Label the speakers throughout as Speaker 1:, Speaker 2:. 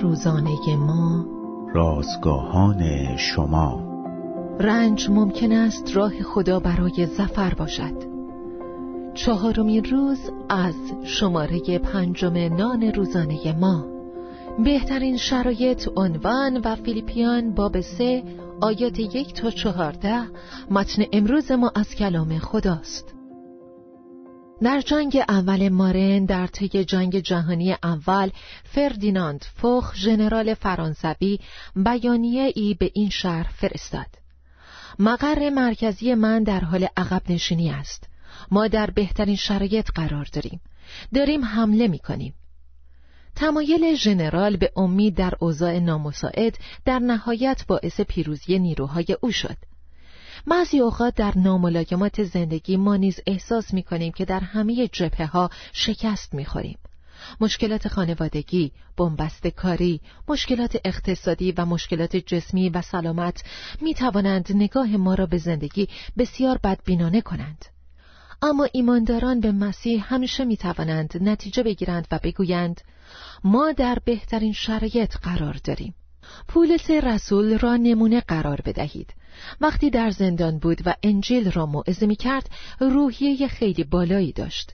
Speaker 1: روزانه ما.
Speaker 2: رازگاهان شما.
Speaker 1: رنج ممکن است راه خدا برای زفر باشد. چهارمین روز از شماره پنجم نان روزانه ما. بهترین شرایط عنوان و فیلیپیان باب سه آیات یک تا چهارده متن امروز ما از کلام خداست. در جنگ اول مارن در طی جنگ جهانی اول فردیناند فوخ ژنرال فرانسوی بیانیه ای به این شهر فرستاد. مقر مرکزی من در حال عقب نشینی است. ما در بهترین شرایط قرار داریم. داریم حمله می کنیم. تمایل ژنرال به امید در اوضاع نامساعد در نهایت باعث پیروزی نیروهای او شد. بعضی اوقات در ناملایمات زندگی ما نیز احساس می کنیم که در همه جبهه ها شکست می خوریم. مشکلات خانوادگی، بنبست کاری، مشکلات اقتصادی و مشکلات جسمی و سلامت می توانند نگاه ما را به زندگی بسیار بدبینانه کنند. اما ایمانداران به مسیح همیشه می توانند نتیجه بگیرند و بگویند ما در بهترین شرایط قرار داریم. پولس رسول را نمونه قرار بدهید. وقتی در زندان بود و انجیل را موعظه می کرد روحیه خیلی بالایی داشت.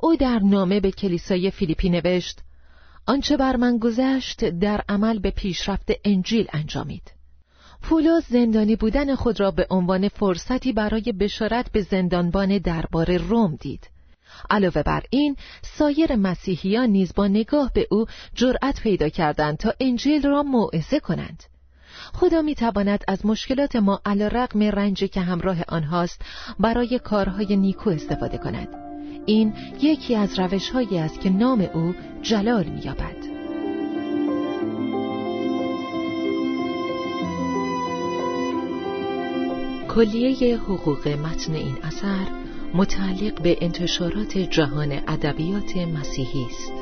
Speaker 1: او در نامه به کلیسای فیلیپی نوشت آنچه بر من گذشت در عمل به پیشرفت انجیل انجامید. پولس زندانی بودن خود را به عنوان فرصتی برای بشارت به زندانبان دربار روم دید. علاوه بر این سایر مسیحیان نیز با نگاه به او جرأت پیدا کردند تا انجیل را موعظه کنند خدا می تواند از مشکلات ما علا رقم رنجی که همراه آنهاست برای کارهای نیکو استفاده کند این یکی از روش هایی است که نام او جلال می یابد. کلیه حقوق متن این اثر متعلق به انتشارات جهان ادبیات مسیحی است.